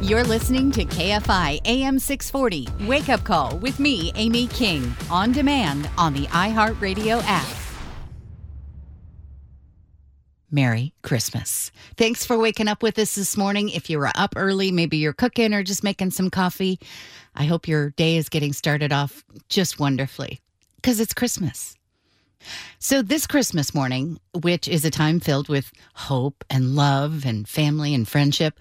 You're listening to KFI AM 640 Wake Up Call with me, Amy King, on demand on the iHeartRadio app. Merry Christmas. Thanks for waking up with us this morning. If you were up early, maybe you're cooking or just making some coffee, I hope your day is getting started off just wonderfully because it's Christmas. So, this Christmas morning, which is a time filled with hope and love and family and friendship,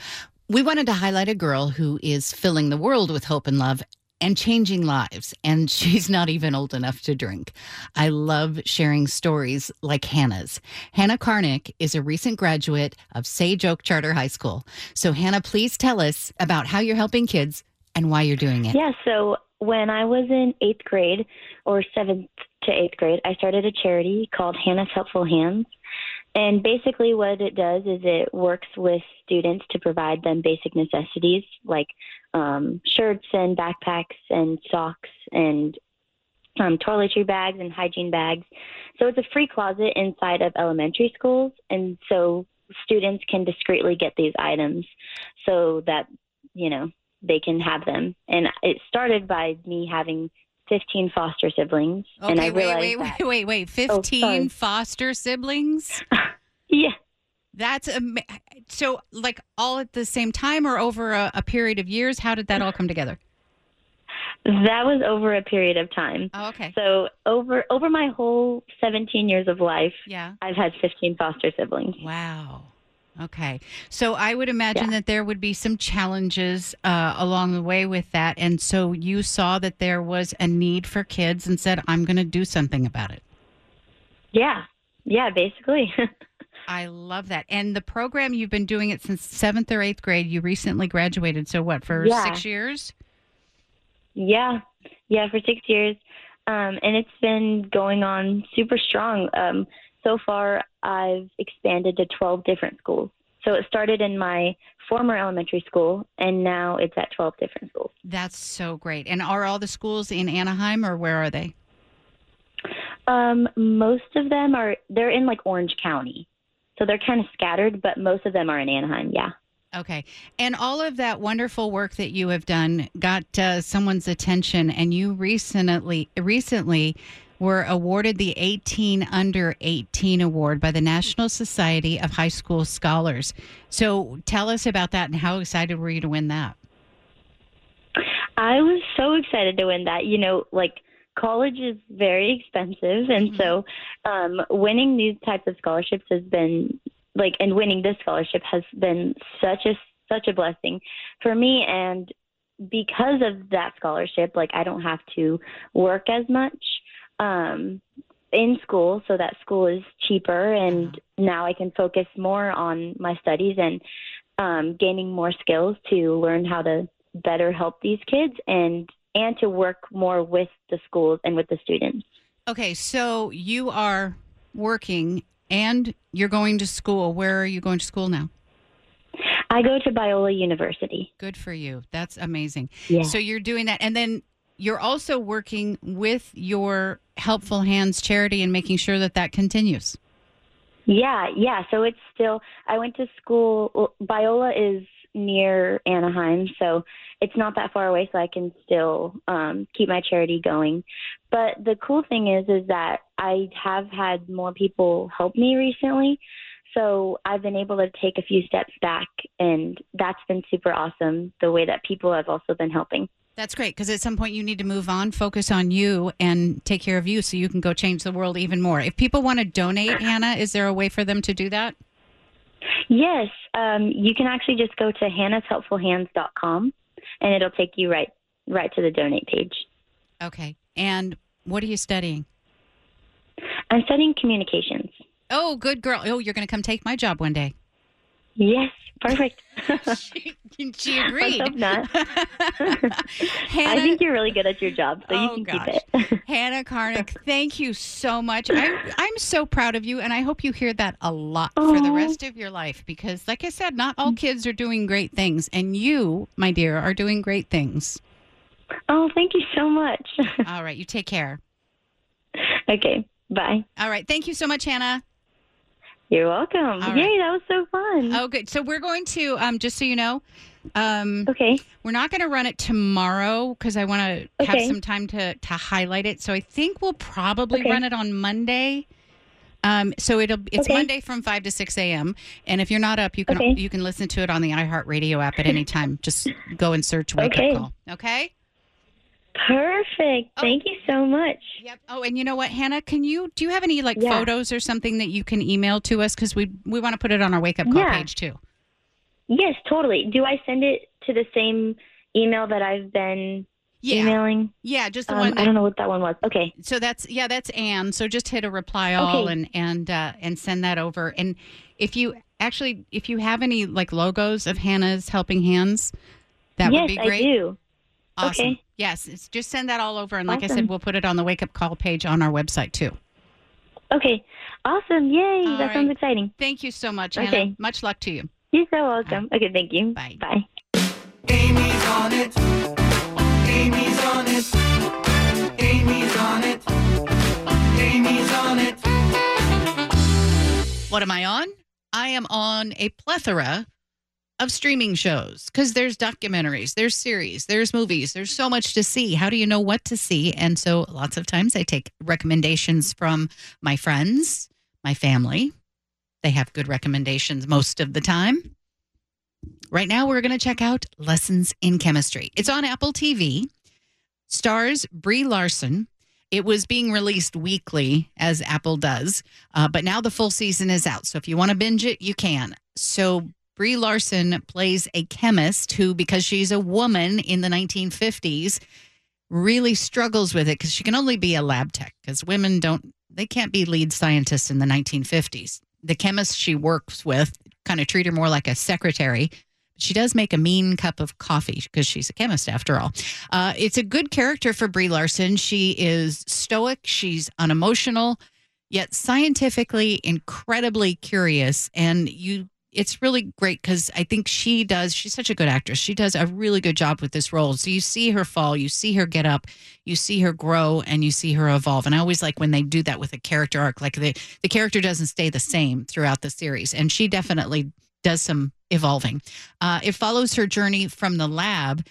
we wanted to highlight a girl who is filling the world with hope and love and changing lives. And she's not even old enough to drink. I love sharing stories like Hannah's. Hannah Karnick is a recent graduate of Sage Oak Charter High School. So, Hannah, please tell us about how you're helping kids and why you're doing it. Yeah, so when I was in eighth grade or seventh to eighth grade, I started a charity called Hannah's Helpful Hands. And basically, what it does is it works with students to provide them basic necessities like um, shirts and backpacks and socks and um, toiletry bags and hygiene bags. So it's a free closet inside of elementary schools. And so students can discreetly get these items so that, you know, they can have them. And it started by me having 15 foster siblings. Okay, and I wait, realized wait, that, wait, wait, wait. Oh, 15 sorry. foster siblings? yeah. That's ama- so like all at the same time or over a, a period of years. How did that all come together? That was over a period of time. Oh, okay. So over over my whole 17 years of life, Yeah. I've had 15 foster siblings. Wow. Okay. So I would imagine Yeah. that there would be some challenges uh, along the way with that. And so you saw that there was a need for kids and said, I'm going to do something about it. Yeah. Yeah, basically. I love that. And the program, you've been doing it since seventh or eighth grade. You recently graduated. So what, for Yeah. six years? yeah. Yeah, for 6 years. Um and it's been going on super strong. Um so far I've expanded to 12 different schools. So it started in my former elementary school and now it's at 12 different schools. That's so great. And are all the schools in Anaheim or where are they? Um, most of them are they're in like Orange County, so they're kind of scattered, but most of them are in Anaheim. Yeah. Okay. And all of that wonderful work that you have done got uh, someone's attention and you recently recently were awarded the 18 under 18 award by the National Society of High School Scholars. So tell us about that and how excited were you to win that? I was so excited to win that. You know, like college is very expensive, and so um, winning these types of scholarships has been like, and winning this scholarship has been such a such a blessing for me. And because of that scholarship, like I don't have to work as much um, in school, so that school is cheaper, and now I can focus more on my studies and um, gaining more skills to learn how to better help these kids and and to work more with the schools and with the students. Okay, so you are working and you're going to school. Where are you going to school now? I go to Biola University. Good for you. That's amazing. Yeah. So you're doing that. And then you're also working with your Helpful Hands charity and making sure that that continues. Yeah, yeah. So it's still. I went to school. Biola is near Anaheim, so it's not that far away. So I can still um, keep my charity going. But the cool thing is, is that I have had more people help me recently. So I've been able to take a few steps back, and that's been super awesome. The way that people have also been helping. That's great because at some point you need to move on, focus on you, and take care of you so you can go change the world even more. If people want to donate, Hannah, is there a way for them to do that? Yes, um, you can actually just go to hannahshelpfulhands.com, and it'll take you right right to the donate page. Okay. And what are you studying? I'm studying communications. Oh, good girl. Oh, you're going to come take my job one day. Yes, perfect. she agreed. hope not. Hannah, I think you're really good at your job, so you Oh, can gosh. keep it. Hannah Karnick, thank you so much. I, I'm so proud of you, and I hope you hear that a lot for the rest of your life because, like I said, not all kids are doing great things, and you, my dear, are doing great things. oh, thank you so much. All right, you take care. okay, bye. All right, thank you so much, Hannah. You're welcome. All right. Yay, that was so fun. Oh, good. So we're going to, um, just so you know, um, Okay. we're not going to run it tomorrow because I want to have some time to to highlight it. So I think we'll probably Okay. run it on Monday. Um, so it'll it's Okay. Monday from five to six a.m. And if you're not up, you can Okay. you can listen to it on the iHeartRadio app at any time. Just go and search Wake Okay. Up Call. Okay. Perfect. Oh. Thank you so much. Yep. Oh, and you know what, Hannah? Can you do you have any like Yeah. photos or something that you can email to us because we we want to put it on our Wake Up Call Yeah. page too. Yes, totally. Do I send it to the same email that I've been Yeah. emailing? Yeah, just the Um, one. I don't know what that one was. Okay. so that's yeah, that's Anne. So just hit a reply all Okay. and and uh, and send that over. And if you actually if you have any like logos of Hannah's Helping Hands, that yes, would be great. I do. Awesome. Okay. Yes, it's, just send that all over. And like I said, we'll put it on the Wake Up Call page on our website too. Okay. Awesome. Yay. All that sounds exciting. Thank you so much, Hannah. Okay. Much luck to you. You're so welcome. Okay, thank you. Bye. Bye. Amy's on it. Amy's on it. Amy's on it. Amy's on it. What am I on? I am on a plethora of streaming shows because there's documentaries, there's series, there's movies, there's so much to see. How do you know what to see? And so lots of times I take recommendations from my friends, my family. They have good recommendations most of the time. Right now, we're going to check out Lessons in Chemistry. It's on Apple TV. Stars Brie Larson. It was being released weekly, as Apple does, uh, but now the full season is out. So if you want to binge it, you can. So Brie Larson plays a chemist who, because she's a woman in the 1950s, really struggles with it because she can only be a lab tech because women don't, they can't be lead scientists in the 1950s. The chemists she works with kind of treat her more like a secretary. She does make a mean cup of coffee because she's a chemist after all. Uh, it's a good character for Brie Larson. She is stoic, she's unemotional, yet scientifically incredibly curious. And you, it's really great because I think she does. She's such a good actress. She does a really good job with this role. So you see her fall, you see her get up, you see her grow, and you see her evolve. And I always like when they do that with a character arc. Like the the character doesn't stay the same throughout the series, and she definitely does some evolving. Uh, it follows her journey from the lab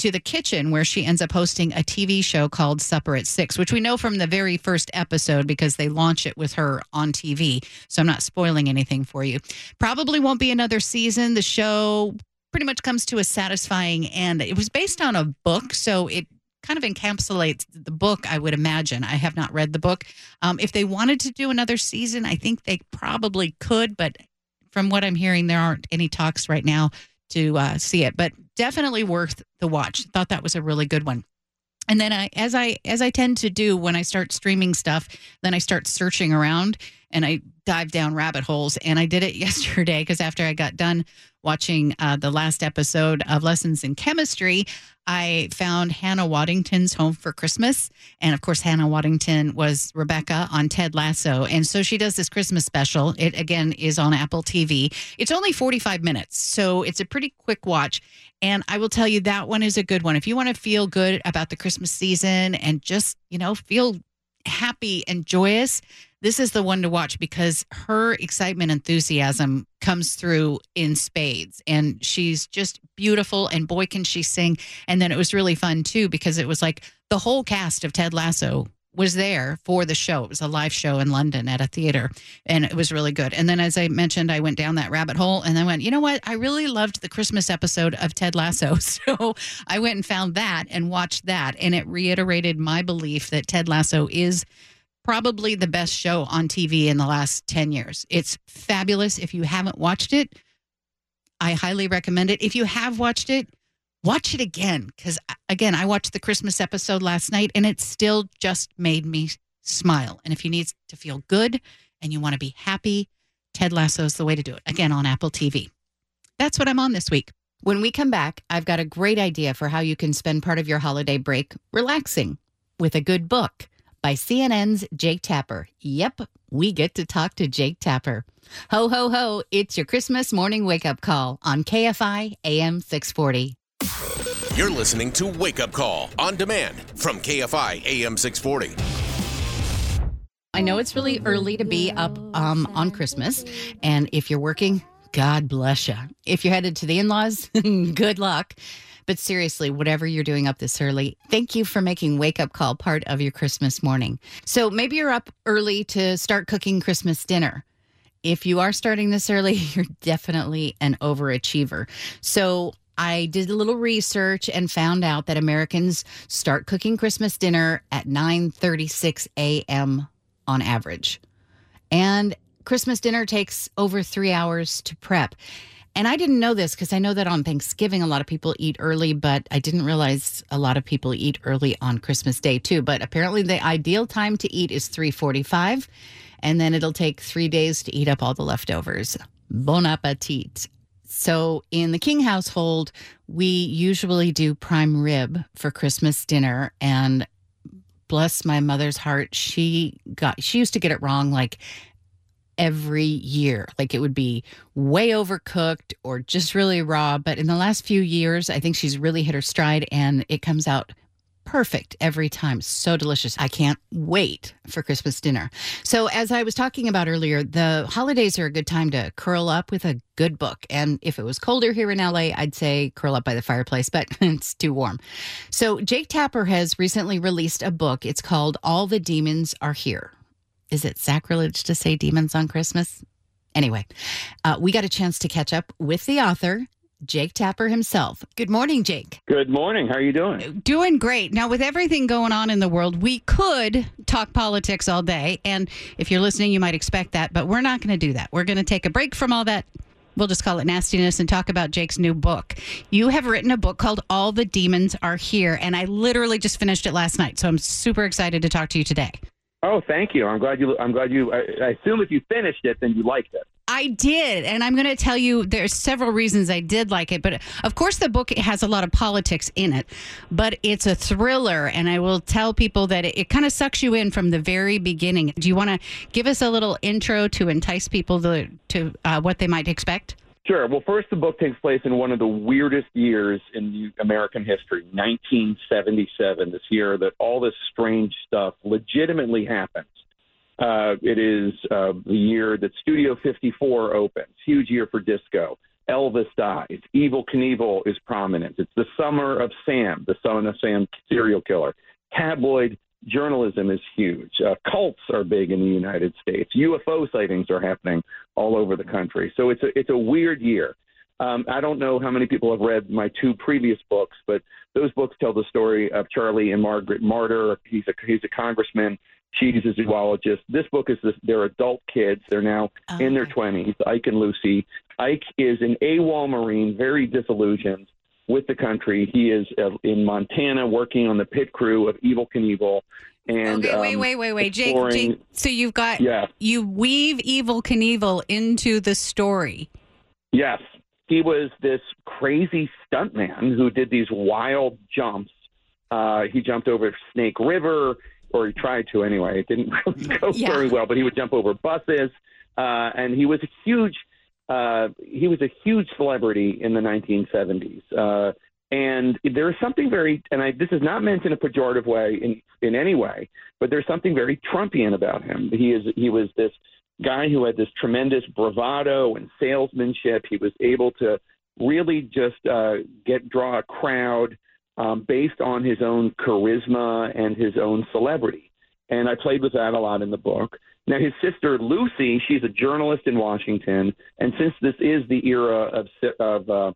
to the kitchen where she ends up hosting a TV show called Supper at Six, which we know from the very first episode because they launch it with her on TV. So I'm not spoiling anything for you. Probably won't be another season. The show pretty much comes to a satisfying end. It was based on a book, so it kind of encapsulates the book, I would imagine. I have not read the book. Um, if they wanted to do another season, I think they probably could, but from what I'm hearing, there aren't any talks right now to uh, see it, but definitely worth the watch. Thought that was a really good one. And then I, as I as I tend to do when I start streaming stuff, then I start searching around and I dive down rabbit holes. And I did it yesterday because after I got done watching uh, the last episode of Lessons in Chemistry, I found Hannah Waddingham's Home for Christmas. And of course, Hannah Waddingham was Rebecca on Ted Lasso. And so she does this Christmas special. It again is on Apple TV. It's only 45 minutes. So it's a pretty quick watch. And I will tell you that one is a good one. If you want to feel good about the Christmas season and just, you know, feel happy and joyous, this is the one to watch because her excitement, enthusiasm comes through in spades. And she's just beautiful. And boy, can she sing. And then it was really fun too because it was like the whole cast of Ted Lasso was there for the show. It was a live show in London at a theater and it was really good. And then, as I mentioned, I went down that rabbit hole and I went, you know what? I really loved the Christmas episode of Ted Lasso. So I went and found that and watched that. And it reiterated my belief that Ted Lasso is probably the best show on TV in the last 10 years. It's fabulous. If you haven't watched it, I highly recommend it. If you have watched it, watch it again because uh, again i watched the christmas episode last night and it still just made me smile and if you need to feel good and you want to be happy ted lasso is the way to do it again on apple tv that's what i'm on this week When we come back, I've got a great idea for how you can spend part of your holiday break relaxing with a good book by CNN's Jake Tapper. Yep, we get to talk to Jake Tapper. Ho, ho, ho, it's your Christmas morning wake up call on KFI AM 640. You're listening to Wake Up Call on demand from KFI AM 640. I know it's really early to be up um, on Christmas, and if you're working, God bless you. If you're headed to the in laws, good luck. But seriously, whatever you're doing up this early, thank you for making Wake Up Call part of your Christmas morning. So maybe you're up early to start cooking Christmas dinner. If you are starting this early, you're definitely an overachiever. So I did a little research and found out that Americans start cooking Christmas dinner at 9:36 a.m. on average. And Christmas dinner takes over 3 hours to prep. And I didn't know this because I know that on Thanksgiving a lot of people eat early, but I didn't realize a lot of people eat early on Christmas Day too. But apparently the ideal time to eat is 3:45 and then it'll take 3 days to eat up all the leftovers. Bon appetit. So in the King household, we usually do prime rib for Christmas dinner and bless my mother's heart, she got she used to get it wrong like every year. Like it would be way overcooked or just really raw. But in the last few years, I think she's really hit her stride and it comes out perfect every time. So delicious. I can't wait for Christmas dinner. So, as I was talking about earlier, the holidays are a good time to curl up with a good book. And if it was colder here in LA, I'd say curl up by the fireplace, but it's too warm. So, Jake Tapper has recently released a book. It's called All the Demons Are Here. Is it sacrilege to say demons on Christmas? Anyway, uh, we got a chance to catch up with the author, Jake Tapper himself. Good morning, Jake. Good morning. How are you doing? Doing great. Now, with everything going on in the world, we could talk politics all day. And if you're listening, you might expect that, but we're not going to do that. We're going to take a break from all that. We'll just call it nastiness and talk about Jake's new book. You have written a book called All the Demons Are Here, and I literally just finished it last night. So I'm super excited to talk to you today. Oh, thank you. I'm glad you. I'm glad you. I, I assume if you finished it, then you liked it. I did, and I'm going to tell you there's several reasons I did like it, but of course the book has a lot of politics in it, but it's a thriller, and I will tell people that it, it kind of sucks you in from the very beginning. Do you want to give us a little intro to entice people to to uh, what they might expect? Sure. Well, first, the book takes place in one of the weirdest years in American history, 1977. This year that all this strange stuff legitimately happens. Uh, it is uh, the year that Studio 54 opens. Huge year for disco. Elvis dies. Evel Knievel is prominent. It's the summer of Sam, the son of Sam serial killer. Tabloid journalism is huge. Uh, cults are big in the United States. UFO sightings are happening all over the country. So it's a it's a weird year. Um, I don't know how many people have read my two previous books, but those books tell the story of Charlie and Margaret Marder. He's a he's a congressman. She's a zoologist. This book is this, they're adult kids. They're now Oh, in their twenties. Ike and Lucy. Ike is an AWOL Marine, very disillusioned with the country. He is uh, in Montana working on the pit crew of Evel Knievel. And okay, wait, um, wait, wait, wait, Jake, Jake. So you've got Yeah. you weave Evel Knievel into the story. Yes, he was this crazy stuntman who did these wild jumps. Uh, he jumped over Snake River, or he tried to anyway. It didn't really go Yeah. very well, but he would jump over buses, uh, and he was a huge. Uh, he was a huge celebrity in the 1970s. Uh, and there's something very, and I, this is not meant in a pejorative way in, in any way, but there's something very Trumpian about him. He is, he was this guy who had this tremendous bravado and salesmanship. He was able to really just uh, get draw a crowd um, based on his own charisma and his own celebrity. And I played with that a lot in the book. Now, his sister Lucy, she's a journalist in Washington, and since this is the era of of uh,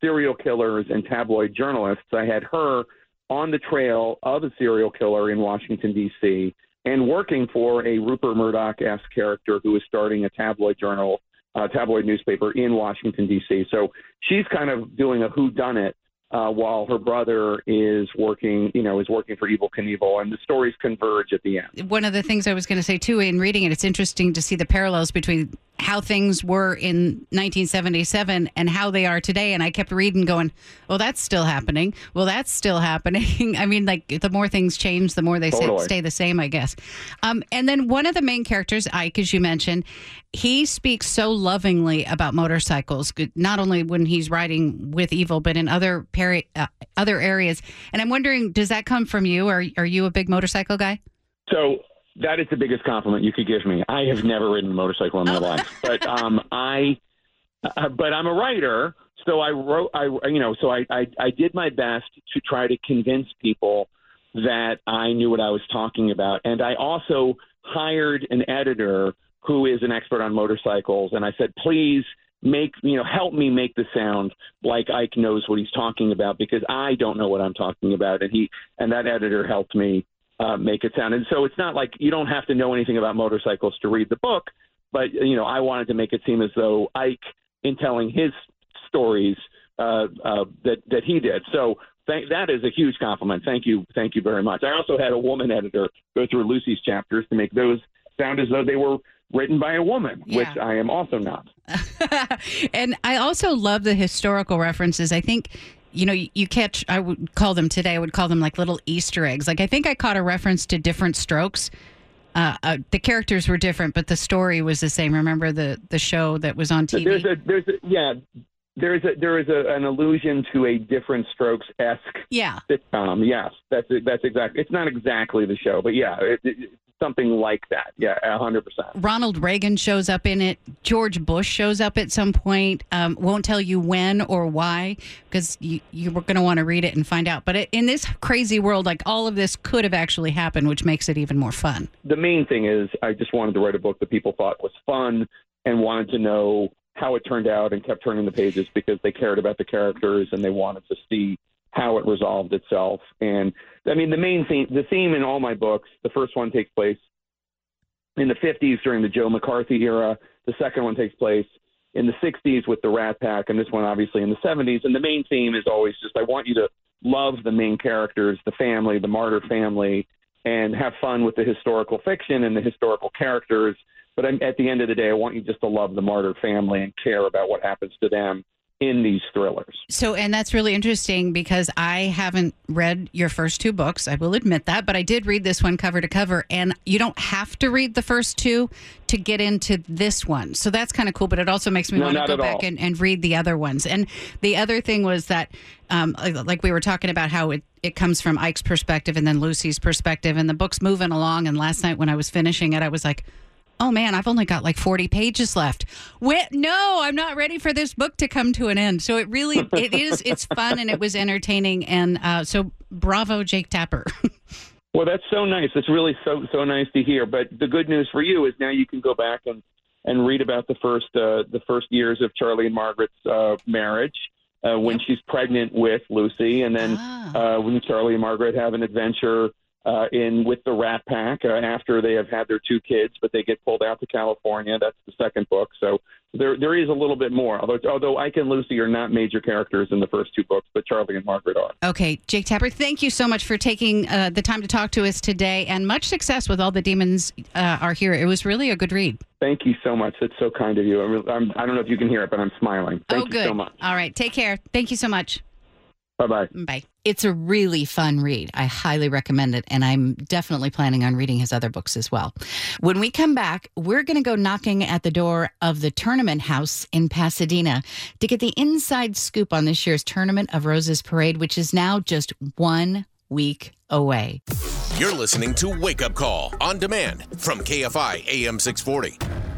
serial killers and tabloid journalists, I had her on the trail of a serial killer in Washington D.C. and working for a Rupert Murdoch-esque character who is starting a tabloid journal, uh, tabloid newspaper in Washington D.C. So she's kind of doing a who done it uh, while her brother is working, you know, is working for Evel Knievel, and the stories converge at the end. one of the things I was going to say too in reading it, it's interesting to see the parallels between how things were in 1977 and how they are today. And I kept reading, going, well, that's still happening. Well, that's still happening. I mean, like the more things change, the more they stay- Totally. stay the same, I guess. Um, and then one of the main characters, Ike, as you mentioned, he speaks so lovingly about motorcycles, not only when he's riding with Evel, but in other peri- uh, other areas. And I'm wondering, does that come from you? Are, are you a big motorcycle guy? So that is the biggest compliment you could give me. I have never ridden a motorcycle in my life, but um, I, uh, but I'm a writer, so I wrote. I you know, so I, I I did my best to try to convince people that I knew what I was talking about, and I also hired an editor who is an expert on motorcycles, and I said, please make you know help me make the sound like Ike knows what he's talking about because I don't know what I'm talking about, and he and that editor helped me uh, make it sound. And so it's not like you don't have to know anything about motorcycles to read the book, but you know, I wanted to make it seem as though Ike, in telling his stories, uh, uh, that that he did. So thank, that is a huge compliment. Thank you, thank you very much. I also had a woman editor go through Lucy's chapters to make those sound as though they were written by a woman, which I am also not. and I also love the historical references. I think, you know, you, you catch, I would call them today, I would call them like little Easter eggs. Like, I think I caught a reference to different strokes. Uh, uh, the characters were different, but the story was the same. Remember the, the show that was on TV? There's a there's a yeah. There's a there is a, an allusion to a different strokes esque yeah. sitcom. Yes, that's that's exactly. It's not exactly the show, but yeah, it, it, something like that. Yeah, a hundred percent. Ronald Reagan shows up in it. George Bush shows up at some point. Um, won't tell you when or why because you, you were going to want to read it and find out. But it, in this crazy world, like all of this could have actually happened, which makes it even more fun. The main thing is, I just wanted to write a book that people thought was fun and wanted to know how it turned out, and kept turning the pages because they cared about the characters and they wanted to see how it resolved itself. And I mean, the main theme, the theme in all my books, the first one takes place in the 50s during the Joe McCarthy era. The second one takes place in the 60s with the Rat Pack, and this one obviously in the 70s. And the main theme is always just I want you to love the main characters, the family, the Marder family, and have fun with the historical fiction and the historical characters. But I'm, at the end of the day, I want you just to love the Marder family and care about what happens to them in these thrillers. So, and that's really interesting because I haven't read your first two books. I will admit that, but I did read this one cover to cover, and you don't have to read the first two to get into this one. So that's kind of cool, but it also makes me No, want to go back and, and read the other ones. And the other thing was that, um, like- like we were talking about how it, it comes from Ike's perspective and then Lucy's perspective, and the book's moving along. And last night when I was finishing it, I was like, oh man, I've only got like 40 pages left. Wait, no, I'm not ready for this book to come to an end. So it really, it is, it's fun and it was entertaining. And uh, so bravo, Jake Tapper. Well, that's so nice. It's really so so nice to hear. But the good news for you is now you can go back and and read about the first uh, the first years of Charlie and Margaret's uh, marriage uh, when she's pregnant with Lucy, and then Ah. uh, when Charlie and Margaret have an adventure uh, in with the Rat Pack uh, after they have had their two kids, but they get pulled out to California. That's the second book. So there there is a little bit more. Although although Ike and Lucy are not major characters in the first two books, but Charlie and Margaret are. Okay, Jake Tapper, thank you so much for taking uh, the time to talk to us today and much success with all the demons uh, are here. It was really a good read. Thank you so much. That's so kind of you. I'm, I'm, I don't know if you can hear it, but I'm smiling. Thank oh, you good. so much. All right, take care. Thank you so much. Bye bye bye. It's a really fun read. I highly recommend it. And I'm definitely planning on reading his other books as well. When we come back, we're going to go knocking at the door of the tournament house in Pasadena to get the inside scoop on this year's Tournament of Roses parade, which is now just one week away. You're listening to Wake Up Call on demand from KFI AM 640.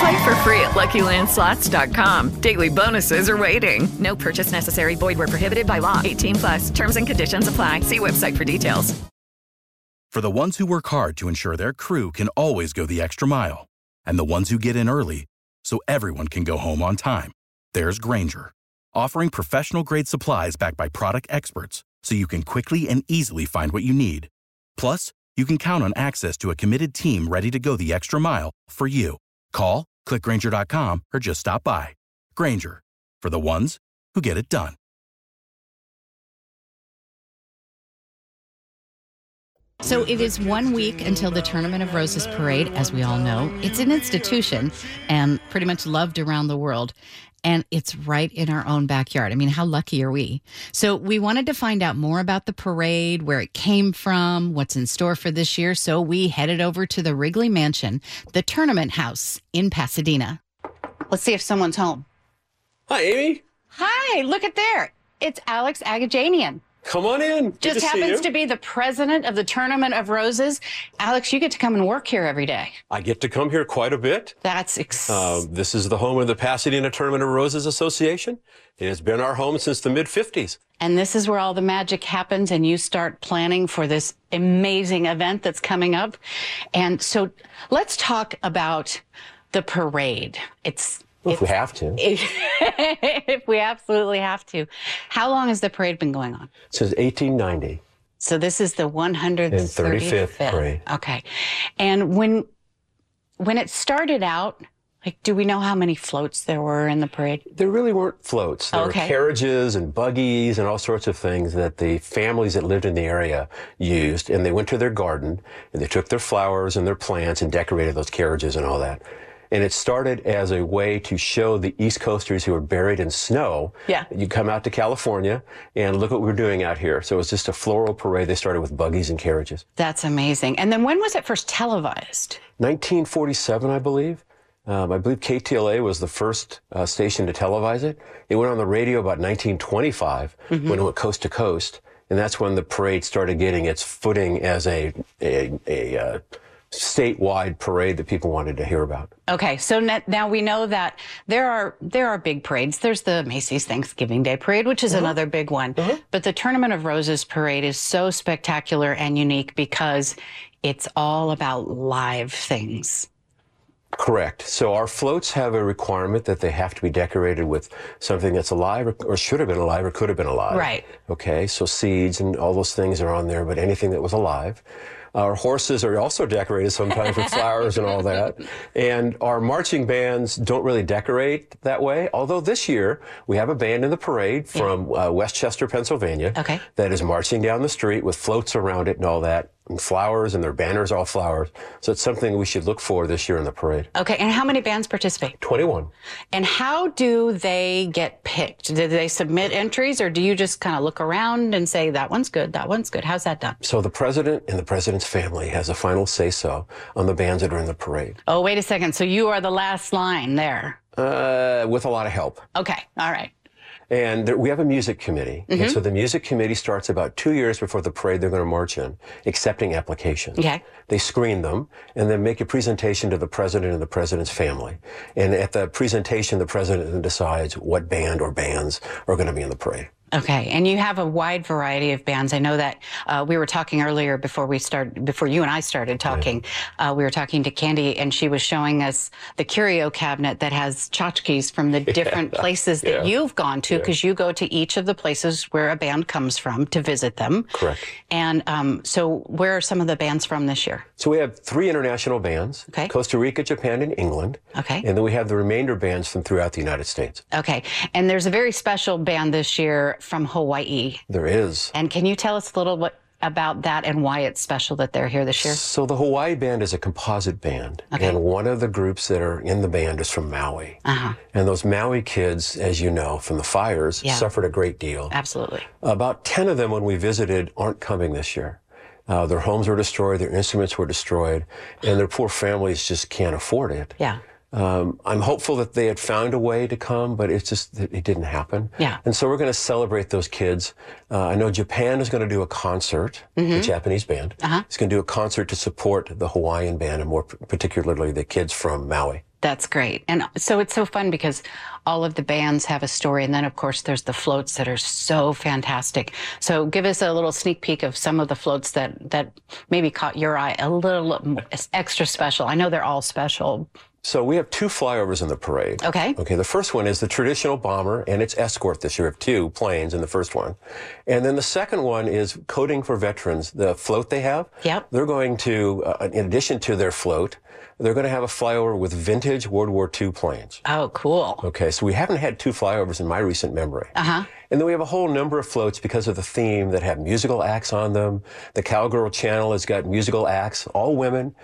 Play for free at LuckyLandSlots.com. Daily bonuses are waiting. No purchase necessary. Void where prohibited by law. 18 plus. Terms and conditions apply. See website for details. For the ones who work hard to ensure their crew can always go the extra mile, and the ones who get in early so everyone can go home on time, there's Grainger, offering professional grade supplies backed by product experts so you can quickly and easily find what you need. Plus, you can count on access to a committed team ready to go the extra mile for you. Call, clickgrainger.com, or just stop by. Grainger, for the ones who get it done. So it is one week until the Tournament of Roses parade, as we all know. It's an institution and pretty much loved around the world. And it's right in our own backyard. I mean, how lucky are we? So, we wanted to find out more about the parade, where it came from, what's in store for this year. So, we headed over to the Wrigley Mansion, the tournament house in Pasadena. Let's see if someone's home. Hi, Amy. Hi, look at there. It's Alex Aghajanian. Come on in. Good Just to happens to be the president of the Tournament of Roses. Alex, you get to come and work here every day. I get to come here quite a bit. That's ex- Uh, this is the home of the Pasadena Tournament of Roses Association. It has been our home since the mid 50s. and this is where all the magic happens and you start planning for this amazing event that's coming up. And so let's talk about the parade. It's If we have to. if we absolutely have to. How long has the parade been going on? Since 1890. So this is the 135th parade. Okay. And when when it started out, like do we know how many floats there were in the parade? There really weren't floats. There Okay. were carriages and buggies and all sorts of things that the families that lived in the area used. And they went to their garden and they took their flowers and their plants and decorated those carriages and all that. And it started as a way to show the East Coasters who were buried in snow. Yeah. You come out to California and look what we're doing out here. So it was just a floral parade. They started with buggies and carriages. That's amazing. And then when was it first televised? 1947, I believe. Um, I believe KTLA was the first uh, station to televise it. It went on the radio about 1925 Mhm. when it went coast to coast, and that's when the parade started getting its footing as a a, a uh, statewide parade that people wanted to hear about. Okay, so now we know that there are there are big parades. There's the Macy's Thanksgiving Day Parade, which is uh-huh. another big one. Uh-huh. But the Tournament of Roses Parade is so spectacular and unique because it's all about live things. Correct. So our floats have a requirement that they have to be decorated with something that's alive or, or should have been alive or could have been alive. Right. Okay. So seeds and all those things are on there, but anything that was alive. Our horses are also decorated sometimes with flowers and all that. And our marching bands don't really decorate that way. Although this year we have a band in the parade from uh, West Chester, Pennsylvania. Okay. That is marching down the street with floats around it and all that, and flowers, and their banners are all flowers. So it's something we should look for this year in the parade. Okay, and how many bands participate? 21. And how do they get picked? Do they submit entries or do you just kind of look around and say that one's good, that one's good? How's that done? So the president and the president's family has a final say so on the bands that are in the parade, Oh, wait a second. So you are the last line there. uh, with a lot of help. Okay, all right. And there, we have a music committee. Mhm. And so the music committee starts about two years before the parade they're going to march in, accepting applications. Okay. They screen them and then make a presentation to the president and the president's family. And at the presentation, the president then decides what band or bands are going to be in the parade. Okay, and you have a wide variety of bands. I know that uh, we were talking earlier before we started, before you and I started talking. Uh, we were talking to Candy, and she was showing us the curio cabinet that has tchotchkes from the different Yeah, places that yeah, you've gone to, yeah. because you go to each of the places where a band comes from to visit them. Correct. And um, so, where are some of the bands from this year? So we have three international bands Okay. Costa Rica, Japan, and England. Okay. And then we have the remainder bands from throughout the United States. Okay, and there's a very special band this year from Hawaii. There is. And can you tell us a little what about that and why it's special that they're here this year? So the Hawaii band is a composite band, and one of the groups that are in the band is from Maui. Uh-huh. And those Maui kids, as you know from the fires, Yeah. suffered a great deal. Absolutely. About 10 of them, when we visited, aren't coming this year. Uh, their homes were destroyed, their instruments were destroyed, and their poor families just can't afford it. Yeah. Um, I'm hopeful that they had found a way to come, but it's just that it didn't happen. Yeah. And so we're going to celebrate those kids. Uh, I know Japan is going to do a concert, Mhm. the Japanese band. Uh-huh. It's going to do a concert to support the Hawaiian band and more particularly the kids from Maui. That's great. And so it's so fun because all of the bands have a story. And then, of course, there's the floats that are so fantastic. So give us a little sneak peek of some of the floats that, that maybe caught your eye a little extra special. I know they're all special, So we have two flyovers in the parade. Okay. Okay. The first one is the traditional bomber and its escort this year. We have two planes in the first one. And then the second one is coding for veterans, the float they have. Yep. They're going to, uh, in addition to their float, they're going to have a flyover with vintage World War II planes. Oh, cool. Okay. So we haven't had two flyovers in my recent memory. Uh huh. And then we have a whole number of floats because of the theme that have musical acts on them. The Cowgirl Channel has got musical acts, all women,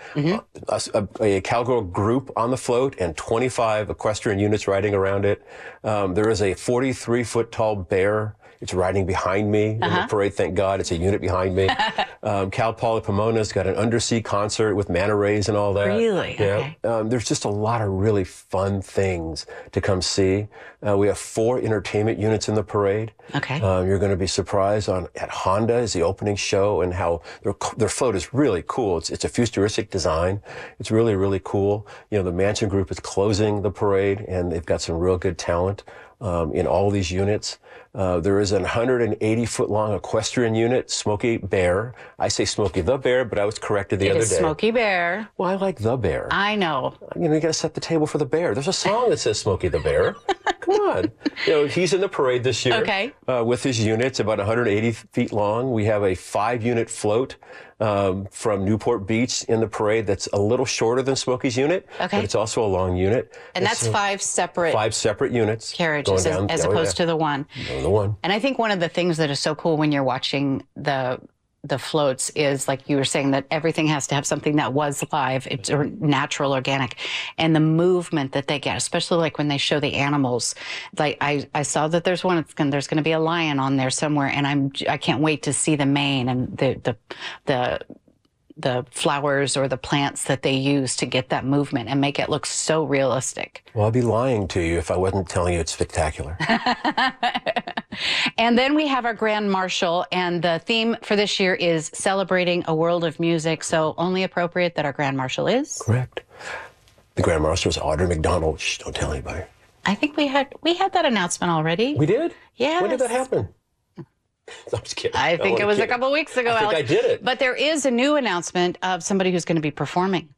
uh, a, a, a cowgirl group on the float, and 25 equestrian units riding around it. Um, there is a 43 foot tall bear. It's riding behind me in Uh-huh. the parade. Thank God, it's a unit behind me. um, Cal Poly Pomona's got an undersea concert with manta rays and all that. Really? Yeah. Um, there's just a lot of really fun things to come see. Uh, we have four entertainment units in the parade. Okay. Um, you're going to be surprised on at Honda is the opening show and how their their float is really cool. It's it's a futuristic design. It's really really cool. You know the Mansion Group is closing the parade and they've got some real good talent um, in all these units. Uh, there is a 180 foot long equestrian unit, Smokey Bear. I say Smokey the Bear, but I was corrected the It other is day. Smokey Bear. Well, I like the bear. I know. You know, you got to set the table for the bear. There's a song that says Smokey the Bear. Come on. You know, he's in the parade this year. Okay. Uh, with his units, about 180 feet long. We have a five unit float um, from Newport Beach in the parade that's a little shorter than Smokey's unit. Okay. But it's also a long unit. And It's, that's uh, five separate Five separate units. carriages going as, down- as oh, opposed yeah. to the one. The one. And I think one of the things that is so cool when you're watching the the floats is like you were saying that everything has to have something that was live, it's or natural, organic, and the movement that they get, especially like when they show the animals. Like I, I saw that there's one. Gonna, there's going to be a lion on there somewhere, and I'm I can't wait to see the mane and the the the the flowers or the plants that they use to get that movement and make it look so realistic. Well, I'd be lying to you if I wasn't telling you it's spectacular. And then we have our Grand Marshal, and the theme for this year is celebrating a world of music. So only appropriate that our Grand Marshal is. Correct. The Grand Marshal is Audra McDonald. Shh, don't tell anybody. I think we had we had that announcement already. We did? Yeah. When did that happen? I'm just kidding. I think wanna it was a couple weeks ago. I think Alex. I did it. But there is a new announcement of somebody who's going to be performing.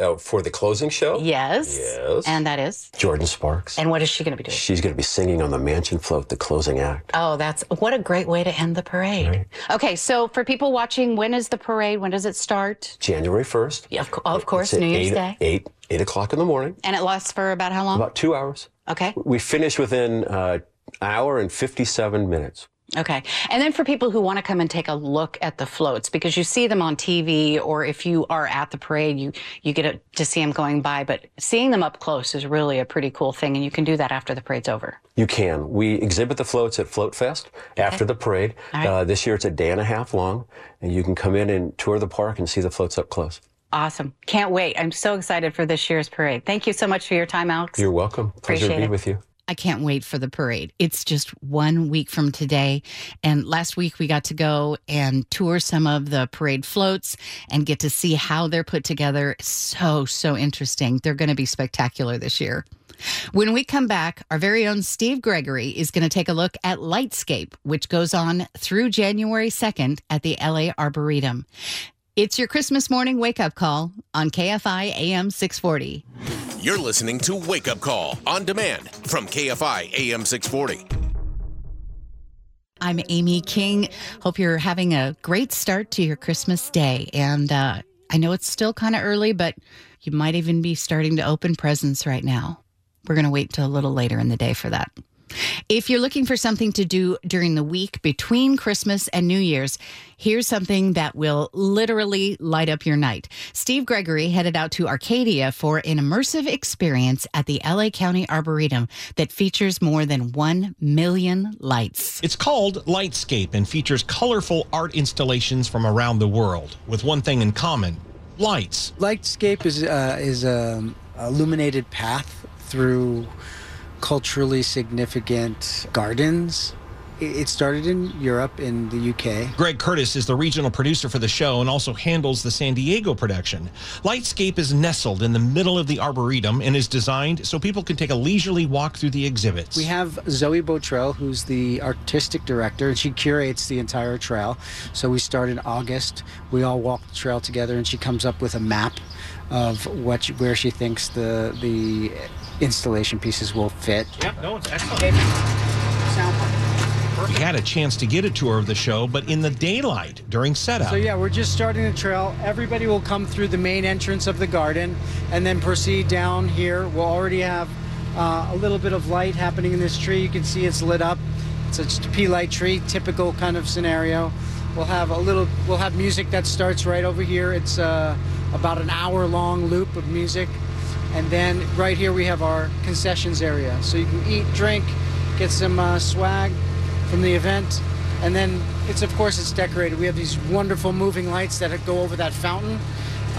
Uh, for the closing show? Yes. Yes. And that is. Jordin Sparks. And what is she going to be doing? She's going to be singing on the Mansion Float, the closing act. Oh, that's what a great way to end the parade. Okay, so for people watching, when is the parade? When does it start? January 1st. Yeah, of, co- of course, New Year's eight, Day. 8, 8 o'clock in the morning. And it lasts for about how long? About two hours. Okay. We finish within uh, an hour and 57 minutes. Okay. And then for people who want to come and take a look at the floats, because you see them on TV, or if you are at the parade, you, you get to see them going by. But seeing them up close is really a pretty cool thing. And you can do that after the parade's over. You can. We exhibit the floats at Float Fest after the parade. Right. Uh, this year it's a day and a half long, and you can come in and tour the park and see the floats up close. Awesome. Can't wait. I'm so excited for this year's parade. Thank you so much for your time, Alex. You're welcome. Pleasure Appreciate to be it. with you. I can't wait for the parade. It's just one week from today. And last week we got to go and tour some of the parade floats and get to see how they're put together. So, so interesting. They're going to be spectacular this year. When we come back, our very own Steve Gregory is going to take a look at Lightscape, which goes on through January 2nd at the LA Arboretum. It's your Christmas morning wake up call on KFI AM 640. You're listening to Wake Up Call on demand from KFI AM 640. I'm Amy King. Hope you're having a great start to your Christmas day. And uh, I know it's still kind of early, but you might even be starting to open presents right now. We're going to wait till a little later in the day for that. If you're looking for something to do during the week between Christmas and New Year's, here's something that will literally light up your night. Steve Gregory headed out to Arcadia for an immersive experience at the LA County Arboretum that features more than 1 million lights. It's called Lightscape and features colorful art installations from around the world, with one thing in common lights. Lightscape is uh, is a illuminated path through culturally significant gardens it it started in Europe, in the UK. Greg Curtis is the regional producer for the show and also handles the San Diego production. Lightscape is nestled in the middle of the Arboretum and is designed so people can take a leisurely walk through the exhibits. We have Zoe Botrell, who's the artistic director, and she curates the entire trail. So we start in August. We all walk the trail together, and she comes up with a map of what she- where she thinks the the installation pieces will fit. Yep, no, it's excellent. We had a chance to get a tour of the show, but in the daylight during setup. So yeah, we're just starting the trail. Everybody will come through the main entrance of the garden and then proceed down here. We'll already have uh, a little bit of light happening in this tree. You can see it's lit up. It's a pea light tree, typical kind of scenario. We'll have a little. We'll have music that starts right over here. It's uh, about an hour long loop of music, and then right here we have our concessions area, so you can eat, drink, get some uh, swag from the event. And then it's of course it's decorated. We have these wonderful moving lights that go over that fountain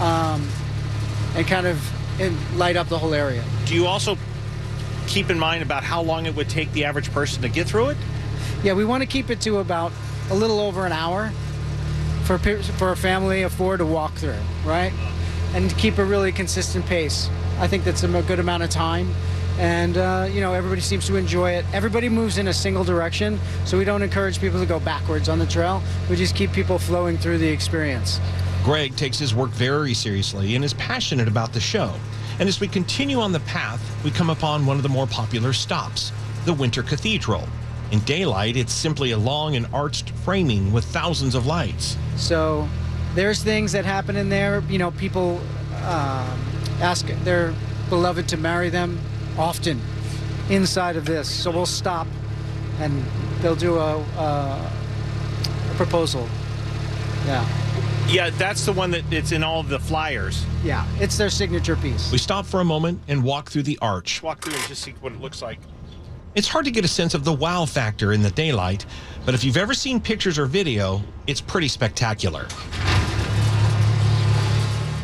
um, and kind of and light up the whole area. Do you also keep in mind about how long it would take the average person to get through it? yeah we want to keep it to about a little over an hour for for a family of four to walk through right? And keep a really consistent pace. I think that's a good amount of time and uh, you know everybody seems to enjoy it everybody moves in a single direction so we don't encourage people to go backwards on the trail we just keep people flowing through the experience Greg takes his work very seriously and is passionate about the show. And as we continue on the path, we come upon one of the more popular stops, the Winter Cathedral. In daylight, it's simply a long and arched framing with thousands of lights. So there's things that happen in there. You know, people um, ask their beloved to marry them often inside of this. So we'll stop and they'll do a, a proposal. Yeah. Yeah, that's the one that it's in all of the flyers. Yeah. It's their signature piece. We stop for a moment and walk through the arch. Walk through and just see what it looks like. It's hard to get a sense of the wow factor in the daylight, but if you've ever seen pictures or video, it's pretty spectacular.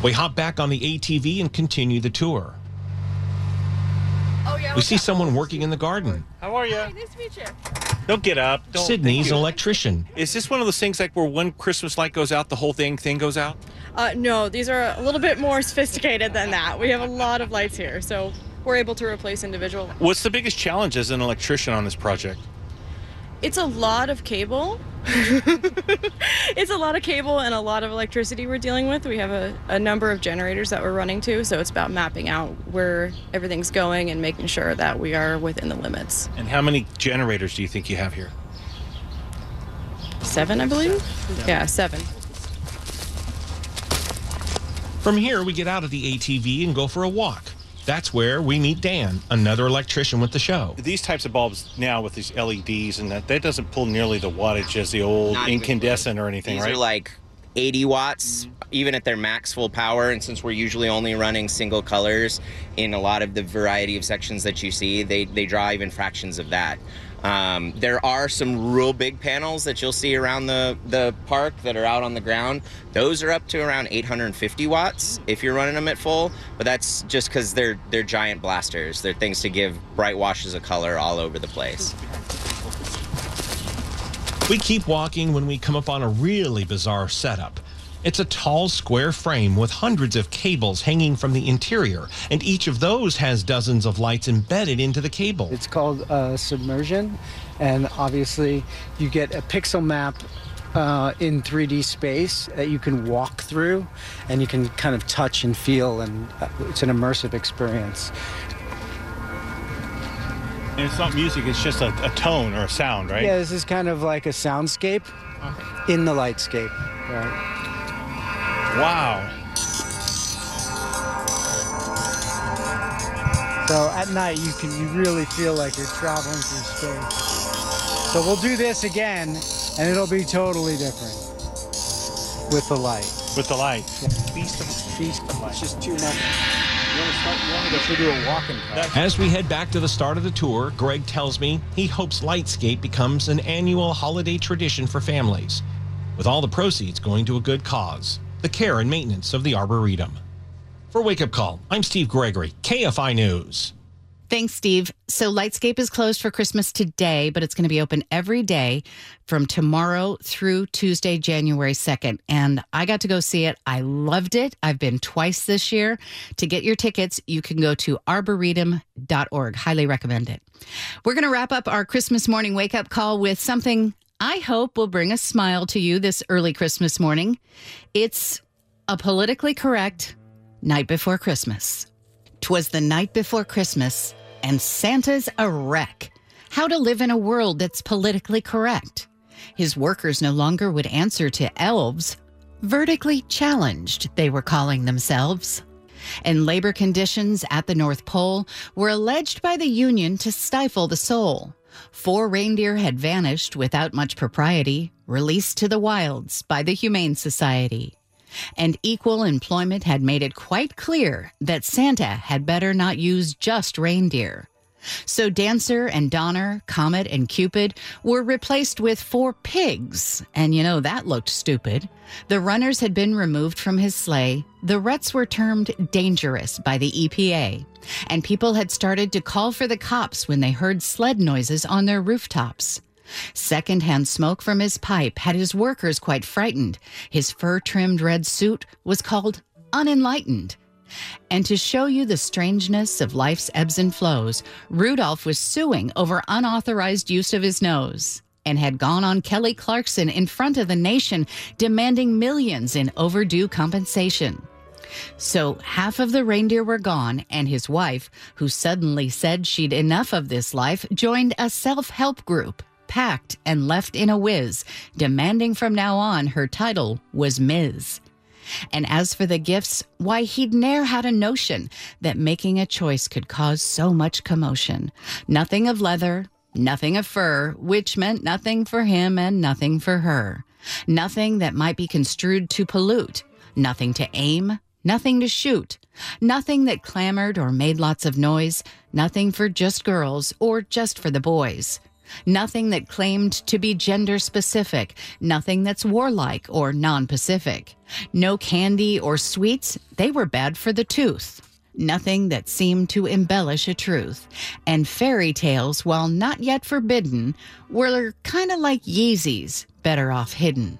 We hop back on the ATV and continue the tour. Oh, yeah. We see someone working in the garden. How are you? nice to meet you. Don't get up. Don't, Sydney's an electrician. Is this one of those things like where one Christmas light goes out, the whole thing thing goes out? Uh, no, these are a little bit more sophisticated than that. We have a lot of lights here, so we're able to replace individual. What's the biggest challenge as an electrician on this project? It's a lot of cable. it's a lot of cable and a lot of electricity we're dealing with. We have a, a number of generators that we're running to, so it's about mapping out where everything's going and making sure that we are within the limits. And how many generators do you think you have here? Seven, I believe? Yeah, seven. From here, we get out of the ATV and go for a walk. That's where we meet Dan, another electrician with the show. These types of bulbs now with these LEDs and that that doesn't pull nearly the wattage as the old Not even incandescent or anything, These right? are like 80 watts, mm-hmm. even at their max full power. And since we're usually only running single colors in a lot of the variety of sections that you see, they, they draw even fractions of that. Um, there are some real big panels that you'll see around the, the park that are out on the ground. Those are up to around 850 watts if you're running them at full, but that's just because they're they're giant blasters. They're things to give bright washes of color all over the place. We keep walking when we come upon a really bizarre setup. It's a tall square frame with hundreds of cables hanging from the interior, and each of those has dozens of lights embedded into the cable. It's called uh, Submergence, and obviously you get a pixel map uh, in 3D space that you can walk through, and you can kind of touch and feel, and uh, it's an immersive experience. and it's not music, it's just a, a tone or a sound, right? Yeah, this is kind of like a soundscape in the lightscape. Right. Wow. So at night you can you really feel like you're traveling through space. So we'll do this again, and it'll be totally different with the light. With the light. Feast of feast of light. It's just too much. You want to start? You want to go do a walking? As we head back to the start of the tour, Greg tells me he hopes Lightscape becomes an annual holiday tradition for families, with all the proceeds going to a good cause the care and maintenance of the Arboretum. For Wake Up Call, I'm Steve Gregory, KFI News. Thanks, Steve. So, Lightscape is closed for Christmas today, but it's going to be open every day from tomorrow through Tuesday, January 2nd. And I got to go see it. I loved it. I've been twice this year. To get your tickets, you can go to arboretum.org. Highly recommend it. We're going to wrap up our Christmas morning wake up call with something I hope will bring a smile to you this early Christmas morning. It's a politically correct night before Christmas. 'Twas the night before Christmas, and Santa's a wreck. How to live in a world that's politically correct. His workers no longer would answer to elves. Vertically challenged, they were calling themselves. And labor conditions at the North Pole were alleged by the Union to stifle the soul. Four reindeer had vanished without much propriety, released to the wilds by the Humane Society and equal employment had made it quite clear that Santa had better not use just reindeer. So Dancer and Donner, Comet and Cupid were replaced with four pigs, and you know that looked stupid. The runners had been removed from his sleigh. The ruts were termed dangerous by the EPA, and people had started to call for the cops when they heard sled noises on their rooftops. Secondhand smoke from his pipe had his workers quite frightened. His fur trimmed red suit was called unenlightened. And to show you the strangeness of life's ebbs and flows, Rudolph was suing over unauthorized use of his nose and had gone on Kelly Clarkson in front of the nation, demanding millions in overdue compensation. So half of the reindeer were gone, and his wife, who suddenly said she'd enough of this life, joined a self help group packed and left in a whiz, demanding from now on her title was Ms. And as for the gifts, why, he'd ne'er had a notion that making a choice could cause so much commotion. Nothing of leather, nothing of fur, which meant nothing for him and nothing for her. Nothing that might be construed to pollute, nothing to aim, nothing to shoot, nothing that clamored or made lots of noise, nothing for just girls or just for the boys. Nothing that claimed to be gender specific, nothing that's warlike or non Pacific. No candy or sweets, they were bad for the tooth. Nothing that seemed to embellish a truth. And fairy tales, while not yet forbidden, were kind of like Yeezys, better off hidden.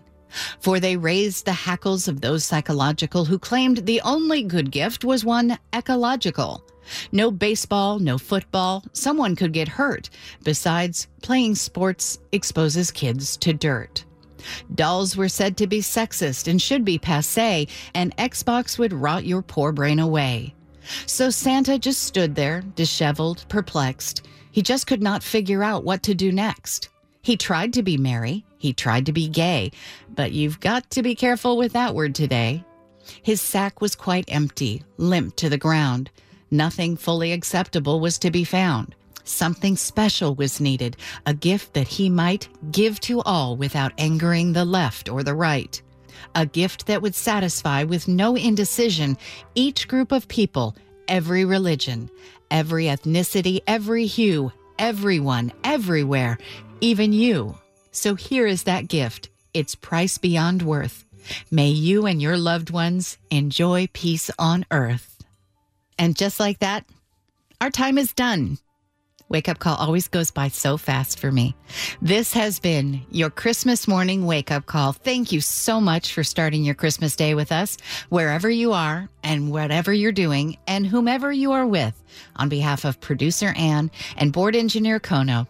For they raised the hackles of those psychological who claimed the only good gift was one ecological. No baseball, no football. Someone could get hurt. Besides, playing sports exposes kids to dirt. Dolls were said to be sexist and should be passe, and Xbox would rot your poor brain away. So Santa just stood there, disheveled, perplexed. He just could not figure out what to do next. He tried to be merry, he tried to be gay, but you've got to be careful with that word today. His sack was quite empty, limp to the ground. Nothing fully acceptable was to be found. Something special was needed, a gift that he might give to all without angering the left or the right. A gift that would satisfy with no indecision each group of people, every religion, every ethnicity, every hue, everyone, everywhere, even you. So here is that gift, its price beyond worth. May you and your loved ones enjoy peace on earth. And just like that, our time is done. Wake up call always goes by so fast for me. This has been your Christmas morning wake up call. Thank you so much for starting your Christmas day with us, wherever you are and whatever you're doing, and whomever you are with. On behalf of producer Ann and board engineer Kono,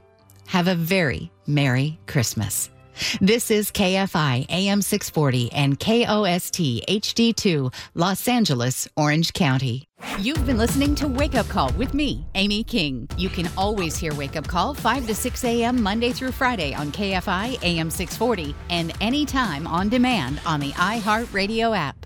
have a very Merry Christmas. This is KFI AM 640 and KOST HD2, Los Angeles, Orange County. You've been listening to Wake Up Call with me, Amy King. You can always hear Wake Up Call 5 to 6 a.m. Monday through Friday on KFI AM 640 and anytime on demand on the iHeartRadio app.